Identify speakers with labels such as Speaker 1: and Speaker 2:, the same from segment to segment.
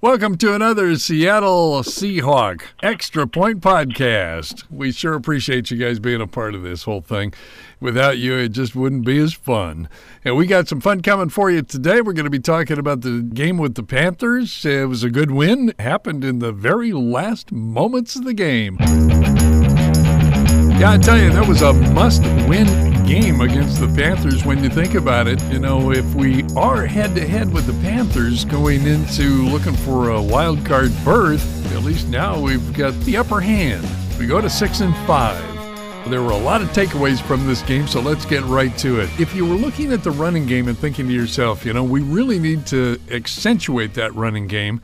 Speaker 1: Welcome to another Seattle Seahawk Extra Point podcast. We sure appreciate you guys being a part of this whole thing. Without you, it just wouldn't be as fun. And we got some fun coming for you today. We're going to be talking about the game with the Panthers. It was a good win, happened in the very last moments of the game. Yeah, I tell you, that was a must win game against the Panthers when you think about it. You know, if we are head to head with the Panthers going into looking for a wild card berth, at least now we've got the upper hand. We go to six and five. There were a lot of takeaways from this game, so let's get right to it. If you were looking at the running game and thinking to yourself, you know, we really need to accentuate that running game,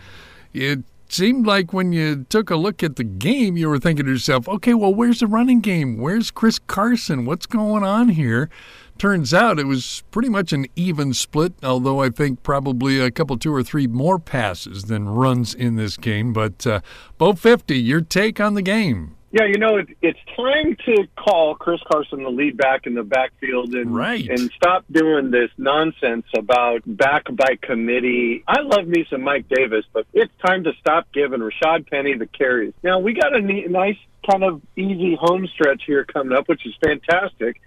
Speaker 1: it seemed like when you took a look at the game, you were thinking to yourself, okay, well, where's the running game? Where's Chris Carson? What's going on here? Turns out it was pretty much an even split, although I think probably a couple, two or three more passes than runs in this game. But uh, Bo 50, your take on the game.
Speaker 2: Yeah, you know, it, it's time to call Chris Carson the lead back in the backfield and
Speaker 1: right.
Speaker 2: and stop doing this nonsense about back by committee. I love me some Mike Davis, but it's time to stop giving Rashad Penny the carries. Now we got a neat, nice kind of easy home stretch here coming up, which is fantastic.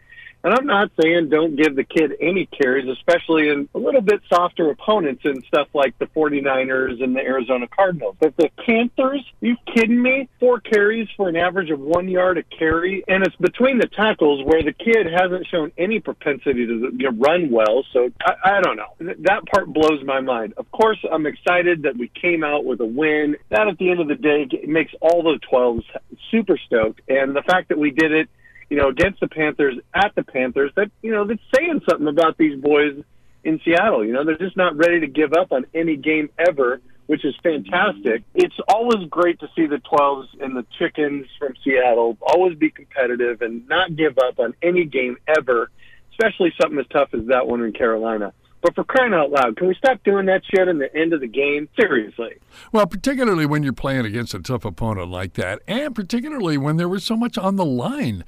Speaker 2: And I'm not saying don't give the kid any carries, especially in a little bit softer opponents and stuff like the 49ers and the Arizona Cardinals. But the Panthers, you kidding me? Four carries for an average of one yard a carry. And it's between the tackles where the kid hasn't shown any propensity to run well. So I, I don't know. That part blows my mind. Of course, I'm excited that we came out with a win. That at the end of the day makes all the 12s super stoked. And the fact that we did it you know, against the Panthers at the Panthers, that you know, that's saying something about these boys in Seattle. You know, they're just not ready to give up on any game ever, which is fantastic. It's always great to see the 12s and the chickens from Seattle always be competitive and not give up on any game ever, especially something as tough as that one in Carolina. But for crying out loud, can we stop doing that shit in the end of the game? Seriously.
Speaker 1: Well, particularly when you're playing against a tough opponent like that, and particularly when there was so much on the line.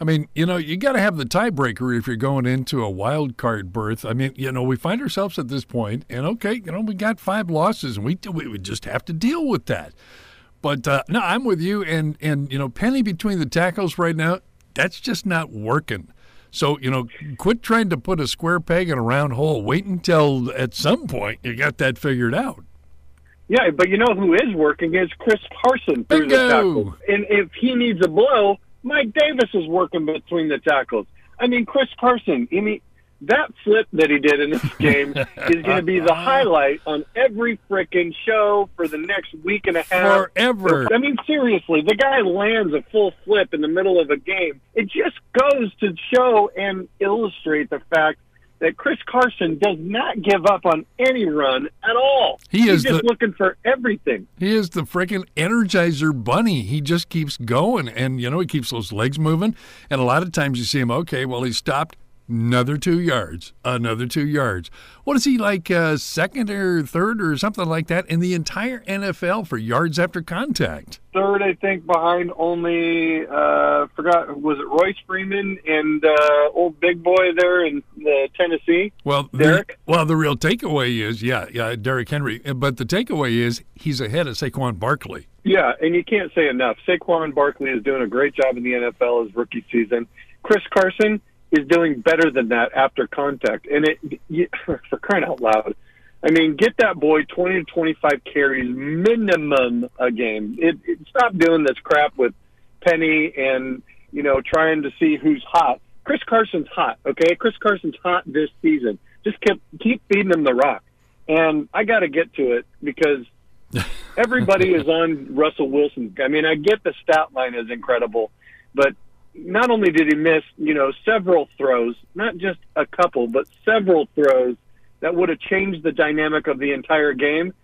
Speaker 1: I mean, you know, you got to have the tiebreaker if you're going into a wild card berth. I mean, you know, we find ourselves at this point, and okay, you know, we got five losses, and we we would just have to deal with that. But uh, no, I'm with you, and and you know, penny between the tackles right now, that's just not working. So, you know, quit trying to put a square peg in a round hole. Wait until at some point you got that figured out.
Speaker 2: Yeah, but you know who is working is Chris Carson through
Speaker 1: Bingo.
Speaker 2: And if he needs a blow, Mike Davis is working between the tackles. I mean, Chris Carson, I mean, that flip that he did in this game is going to be the highlight on every freaking show for the next week and a half.
Speaker 1: Forever.
Speaker 2: I mean, seriously, the guy lands a full flip in the middle of a game. It just goes to show and illustrate the fact that Chris Carson does not give up on any run at all.
Speaker 1: He is
Speaker 2: He's just
Speaker 1: the-
Speaker 2: looking for everything.
Speaker 1: He is the freaking energizer bunny. He just keeps going, and you know he keeps those legs moving. And a lot of times you see him. Okay, well he stopped. Another two yards. Another two yards. What is he like? Uh, second or third or something like that in the entire NFL for yards after contact.
Speaker 2: Third, I think, behind only uh, forgot was it Royce Freeman and uh, old big boy there the Tennessee.
Speaker 1: Well, the,
Speaker 2: Derek?
Speaker 1: well, the real takeaway is, yeah, yeah, Derrick Henry. But the takeaway is he's ahead of Saquon Barkley.
Speaker 2: Yeah, and you can't say enough. Saquon Barkley is doing a great job in the NFL his rookie season. Chris Carson is doing better than that after contact, and it you, for crying out loud. I mean, get that boy 20 to 25 carries minimum a game. It, it, stop doing this crap with Penny and, you know, trying to see who's hot. Chris Carson's hot, okay? Chris Carson's hot this season. Just keep, keep feeding him the rock. And I got to get to it because everybody is on Russell Wilson. I mean, I get the stat line is incredible, but not only did he miss, you know, several throws, not just a couple, but several throws that would have changed the dynamic of the entire game.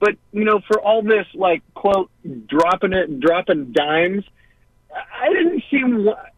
Speaker 2: But, you know, for all this, like, quote, dropping it, dropping dimes, I didn't see.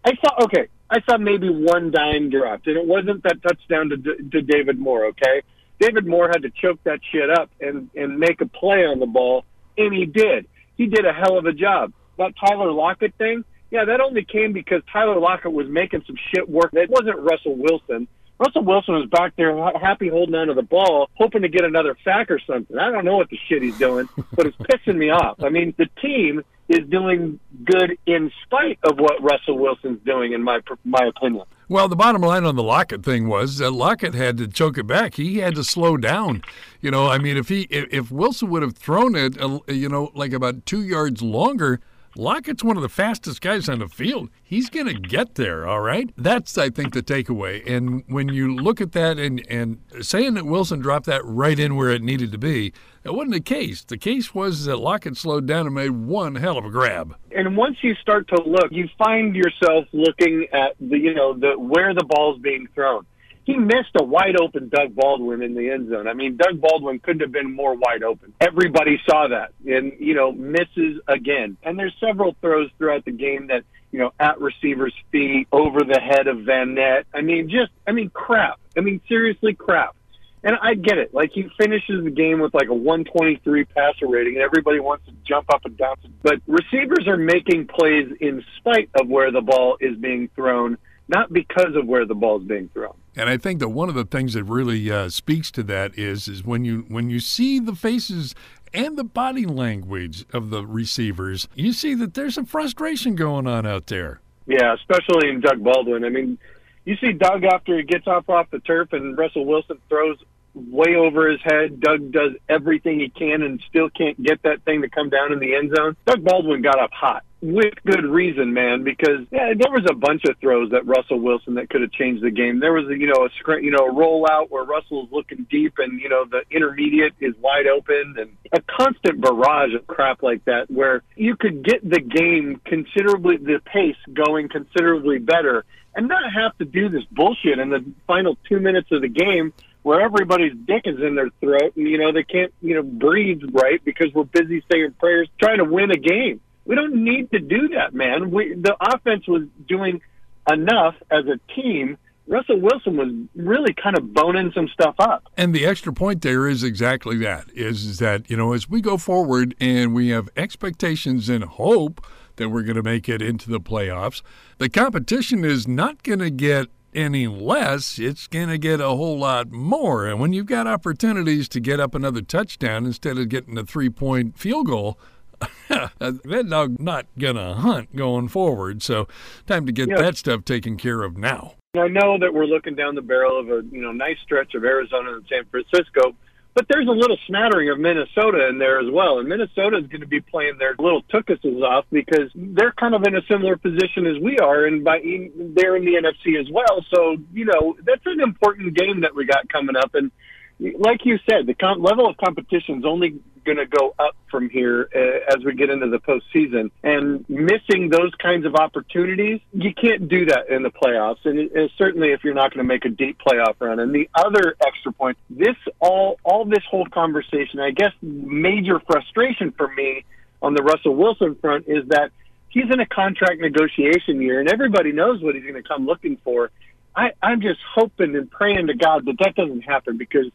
Speaker 2: I saw, okay, I saw maybe one dime dropped, and it wasn't that touchdown to, to David Moore, okay? David Moore had to choke that shit up and, and make a play on the ball, and he did. He did a hell of a job. That Tyler Lockett thing, yeah, that only came because Tyler Lockett was making some shit work. It wasn't Russell Wilson. Russell Wilson was back there happy holding on to the ball, hoping to get another sack or something. I don't know what the shit he's doing, but it's pissing me off. I mean, the team is doing good in spite of what Russell Wilson's doing, in my my opinion.
Speaker 1: Well, the bottom line on the Lockett thing was that Lockett had to choke it back. He had to slow down. You know, I mean, if he if, if Wilson would have thrown it, uh, you know, like about two yards longer Lockett's one of the fastest guys on the field. He's going to get there, all right? That's, I think, the takeaway. And when you look at that and, and saying that Wilson dropped that right in where it needed to be, that wasn't the case. The case was that Lockett slowed down and made one hell of a grab.
Speaker 2: And once you start to look, you find yourself looking at the, you know, the where the ball's being thrown he missed a wide open Doug Baldwin in the end zone. I mean, Doug Baldwin couldn't have been more wide open. Everybody saw that, and you know, misses again. And there's several throws throughout the game that you know at receivers' feet, over the head of Vannett. I mean, just I mean, crap. I mean, seriously, crap. And I get it. Like he finishes the game with like a 123 passer rating, and everybody wants to jump up and down. But receivers are making plays in spite of where the ball is being thrown, not because of where the ball is being thrown.
Speaker 1: And I think that one of the things that really uh, speaks to that is is when you when you see the faces and the body language of the receivers, you see that there's some frustration going on out there.
Speaker 2: Yeah, especially in Doug Baldwin. I mean, you see Doug after he gets off off the turf and Russell Wilson throws way over his head. Doug does everything he can and still can't get that thing to come down in the end zone. Doug Baldwin got up hot with good reason, man, because yeah, there was a bunch of throws that Russell Wilson that could have changed the game. There was, a, you know, a you know, a rollout where Russell's looking deep and you know the intermediate is wide open, and a constant barrage of crap like that where you could get the game considerably, the pace going considerably better, and not have to do this bullshit in the final two minutes of the game where everybody's dick is in their throat and you know they can't you know breathe right because we're busy saying prayers trying to win a game. We don't need to do that, man. We, the offense was doing enough as a team. Russell Wilson was really kind of boning some stuff up.
Speaker 1: And the extra point there is exactly that is, that, you know, as we go forward and we have expectations and hope that we're going to make it into the playoffs, the competition is not going to get any less, it's going to get a whole lot more. And when you've got opportunities to get up another touchdown instead of getting a three point field goal, that dog not gonna hunt going forward. So, time to get yeah. that stuff taken care of now.
Speaker 2: I know that we're looking down the barrel of a you know nice stretch of Arizona and San Francisco, but there's a little smattering of Minnesota in there as well. And Minnesota is going to be playing their little tookuses off because they're kind of in a similar position as we are, and by they're in the NFC as well. So you know that's an important game that we got coming up, and like you said, the com- level of competition is only going to go up from here uh, as we get into the postseason. And missing those kinds of opportunities, you can't do that in the playoffs. And, and certainly if you're not going to make a deep playoff run. And the other extra point, this all all this whole conversation, I guess, major frustration for me on the Russell Wilson front is that he's in a contract negotiation year, and everybody knows what he's going to come looking for. I, I'm just hoping and praying to God that that doesn't happen because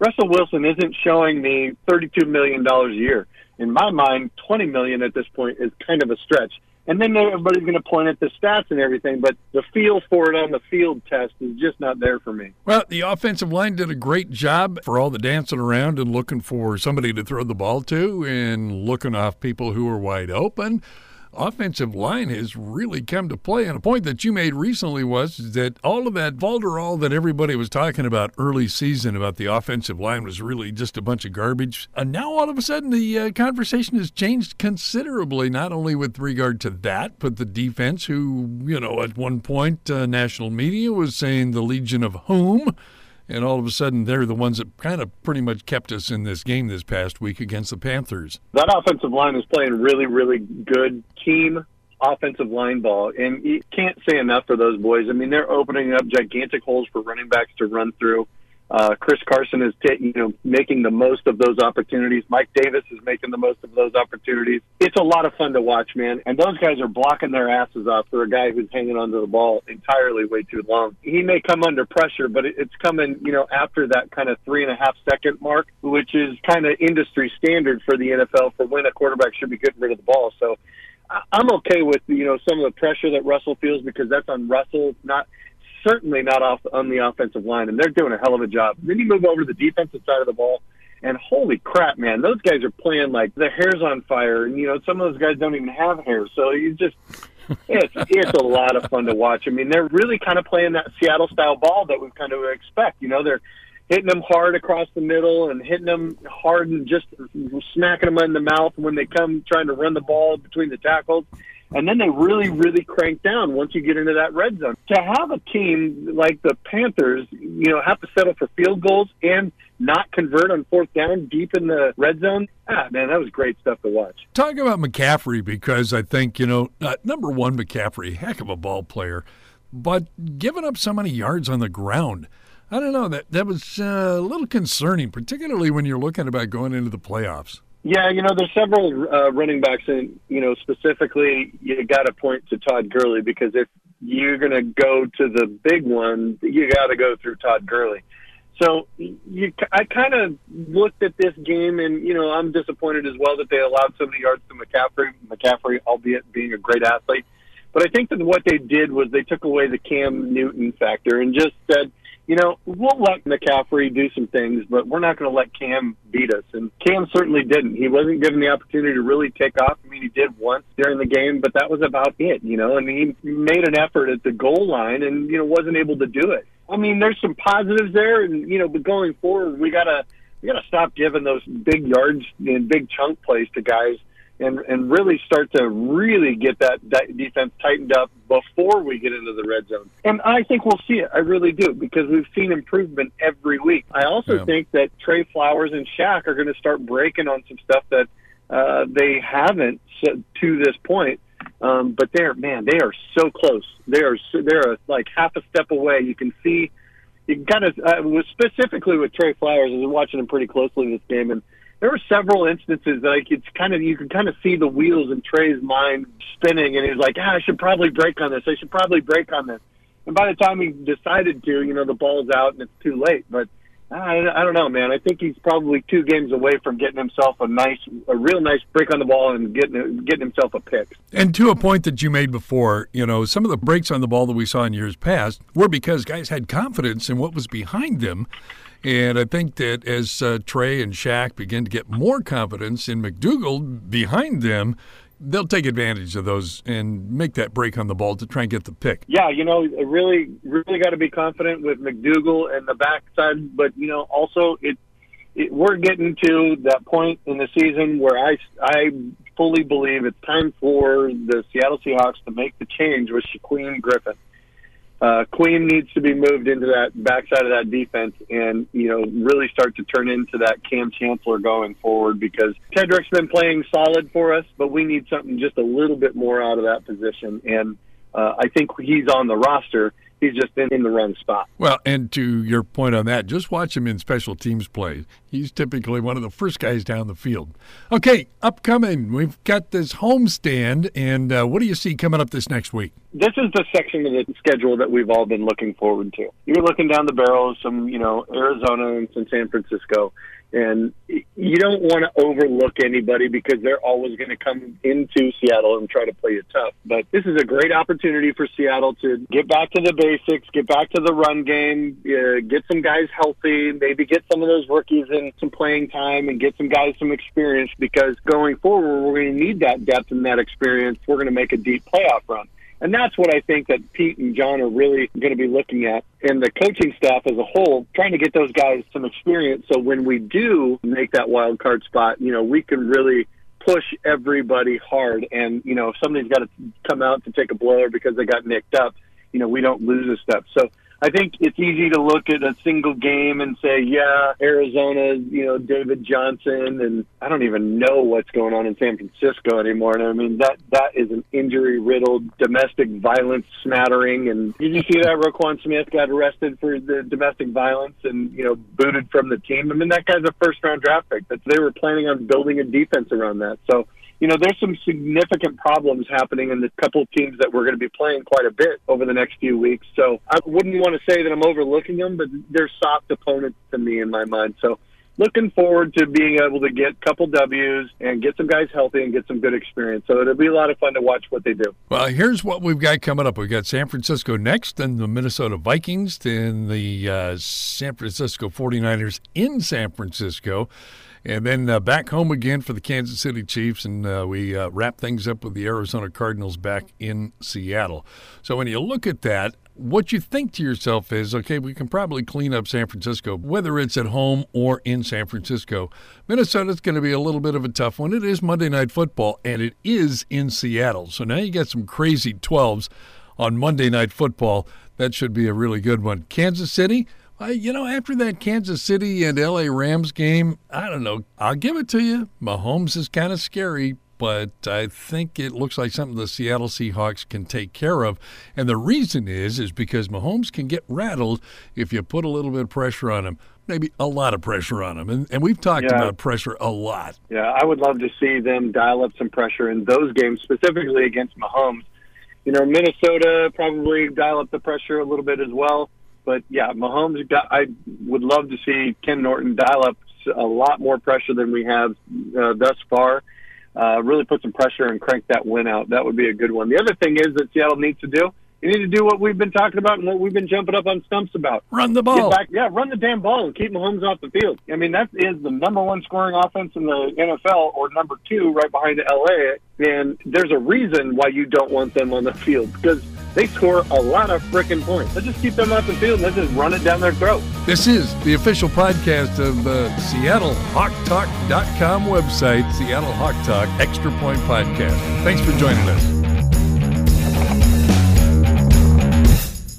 Speaker 2: Russell Wilson isn't showing me $32 million a year. In my mind, 20 million at this point is kind of a stretch. And then everybody's going to point at the stats and everything, but the feel for it on the field test is just not there for me.
Speaker 1: Well, the offensive line did a great job for all the dancing around and looking for somebody to throw the ball to and looking off people who are wide open offensive line has really come to play. And a point that you made recently was that all of that Valderall that everybody was talking about early season about the offensive line was really just a bunch of garbage. And now all of a sudden the uh, conversation has changed considerably, not only with regard to that, but the defense, who, you know, at one point, uh, national media was saying the Legion of Whom and all of a sudden they're the ones that kind of pretty much kept us in this game this past week against the Panthers.
Speaker 2: That offensive line is playing really, really good team offensive line ball, and you can't say enough for those boys. I mean, they're opening up gigantic holes for running backs to run through. Uh, Chris Carson is, t- you know, making the most of those opportunities. Mike Davis is making the most of those opportunities. It's a lot of fun to watch, man. And those guys are blocking their asses off for a guy who's hanging onto the ball entirely way too long. He may come under pressure, but it's coming, you know, after that kind of three and a half second mark, which is kind of industry standard for the NFL for when a quarterback should be getting rid of the ball. So I'm okay with you know some of the pressure that Russell feels because that's on Russell, not certainly not off on the offensive line, and they're doing a hell of a job. Then you move over to the defensive side of the ball, and holy crap, man, those guys are playing like their hair's on fire, and you know some of those guys don't even have hair, so you just it's it's a lot of fun to watch. I mean, they're really kind of playing that Seattle style ball that we kind of expect. You know, they're hitting them hard across the middle and hitting them hard and just smacking them in the mouth when they come trying to run the ball between the tackles. And then they really, really crank down once you get into that red zone. To have a team like the Panthers, you know, have to settle for field goals and not convert on fourth down deep in the red zone, ah, man, that was great stuff to watch.
Speaker 1: Talk about McCaffrey because I think, you know, uh, number one, McCaffrey, heck of a ball player, but giving up so many yards on the ground. I don't know that that was uh, a little concerning, particularly when you're looking about going into the playoffs.
Speaker 2: Yeah, you know, there's several uh, running backs, and you know, specifically, you got to point to Todd Gurley because if you're going to go to the big one, you got to go through Todd Gurley. So you, I kind of looked at this game, and you know, I'm disappointed as well that they allowed so many yards to McCaffrey. McCaffrey, albeit being a great athlete, but I think that what they did was they took away the Cam Newton factor and just said, you know, we'll let McCaffrey do some things, but we're not going to let Cam beat us. And Cam certainly didn't. He wasn't given the opportunity to really take off. I mean, he did once during the game, but that was about it, you know, and he made an effort at the goal line and, you know, wasn't able to do it. I mean, there's some positives there, and, you know, but going forward, we got to, we got to stop giving those big yards and big chunk plays to guys and and really start to really get that, that defense tightened up before we get into the red zone. And I think we'll see it. I really do because we've seen improvement every week. I also yeah. think that Tre Flowers and Shaq are going to start breaking on some stuff that uh, they haven't to this point. Um, but they're man, they are so close. They are they're like half a step away. You can see. You can kind of uh, specifically with Tre Flowers. I was watching him pretty closely this game, and there were several instances that like it's kind of you can kind of see the wheels in Tre's mind spinning, and he's like, ah, I should probably break on this. I should probably break on this. And by the time he decided to, you know, the ball's out and it's too late. But I, I don't know, man. I think he's probably two games away from getting himself a nice, a real nice break on the ball and getting getting himself a pick.
Speaker 1: And to a point that you made before, you know, some of the breaks on the ball that we saw in years past were because guys had confidence in what was behind them and I think that as uh, Tre and Shaq begin to get more confidence in McDougald behind them, they'll take advantage of those and make that break on the ball to try and get the pick.
Speaker 2: Yeah, you know, really, really got to be confident with McDougald and the backside, but you know, also it, it, we're getting to that point in the season where I, I fully believe it's time for the Seattle Seahawks to make the change with Shaquem Griffin uh, Queen needs to be moved into that backside of that defense and, you know, really start to turn into that Kam Chancellor going forward because Tedric's been playing solid for us, but we need something just a little bit more out of that position. And uh, I think he's on the roster he's just in, in the wrong spot.
Speaker 1: Well, and to your point on that, just watch him in special teams play. He's typically one of the first guys down the field. Okay, upcoming, we've got this homestand, and uh, what do you see coming up this next week?
Speaker 2: This is the section of the schedule that we've all been looking forward to. You're looking down the barrel of some, you know, Arizona and some San Francisco. And you don't want to overlook anybody because they're always going to come into Seattle and try to play it tough. But this is a great opportunity for Seattle to get back to the basics, get back to the run game, uh, get some guys healthy, maybe get some of those rookies in some playing time and get some guys some experience because going forward, we're going to need that depth and that experience. We're going to make a deep playoff run. And that's what I think that Pete and John are really going to be looking at. And the coaching staff as a whole, trying to get those guys some experience. So when we do make that wild card spot, you know, we can really push everybody hard. And, you know, if somebody's got to come out to take a blower because they got nicked up, you know, we don't lose a step. So I think it's easy to look at a single game and say, yeah, Arizona, you know, David Johnson, and I don't even know what's going on in San Francisco anymore. And I mean, that that is an injury riddled domestic violence smattering. And did you see that Roquan Smith got arrested for the domestic violence and, you know, booted from the team? I mean, that guy's a first round draft pick. That they were planning on building a defense around that. So you know, there's some significant problems happening in the couple of teams that we're going to be playing quite a bit over the next few weeks. So I wouldn't want to say that I'm overlooking them, but they're soft opponents to me in my mind. So looking forward to being able to get a couple W's and get some guys healthy and get some good experience. So it'll be a lot of fun to watch what they do.
Speaker 1: Well, here's what we've got coming up. We've got San Francisco next, then the Minnesota Vikings, then the uh, San Francisco 49ers in San Francisco. And then uh, back home again for the Kansas City Chiefs, and uh, we uh, wrap things up with the Arizona Cardinals back in Seattle. So when you look at that, what you think to yourself is, okay, we can probably clean up San Francisco, whether it's at home or in San Francisco. Minnesota's going to be a little bit of a tough one. It is Monday Night Football, and it is in Seattle. So now you got some crazy 12s on Monday Night Football. That should be a really good one. Kansas City, you know, after that Kansas City and LA Rams game, I don't know. I'll give it to you. Mahomes is kind of scary, but I think it looks like something the Seattle Seahawks can take care of. And the reason is is because Mahomes can get rattled if you put a little bit of pressure on him. Maybe a lot of pressure on him. And, and we've talked yeah. about pressure a lot.
Speaker 2: Yeah, I would love to see them dial up some pressure in those games, specifically against Mahomes. You know, Minnesota probably dial up the pressure a little bit as well. But yeah, Mahomes. Got, I would love to see Ken Norton dial up a lot more pressure than we have uh, thus far. Uh, really put some pressure and crank that win out. That would be a good one. The other thing is that Seattle needs to do. You need to do what we've been talking about and what we've been jumping up on stumps about.
Speaker 1: Run the ball.
Speaker 2: Back, yeah, run the damn ball and keep Mahomes off the field. I mean, that is the number one scoring offense in the NFL, or number two, right behind LA. And there's a reason why you don't want them on the field because they score a lot of freaking points. Let's just keep them off the field let's just run it down their throat.
Speaker 1: This is the official podcast of the Seattle SeattleHawkTalk.com website, Seattle Hawk Talk Extra Point Podcast. Thanks for joining us.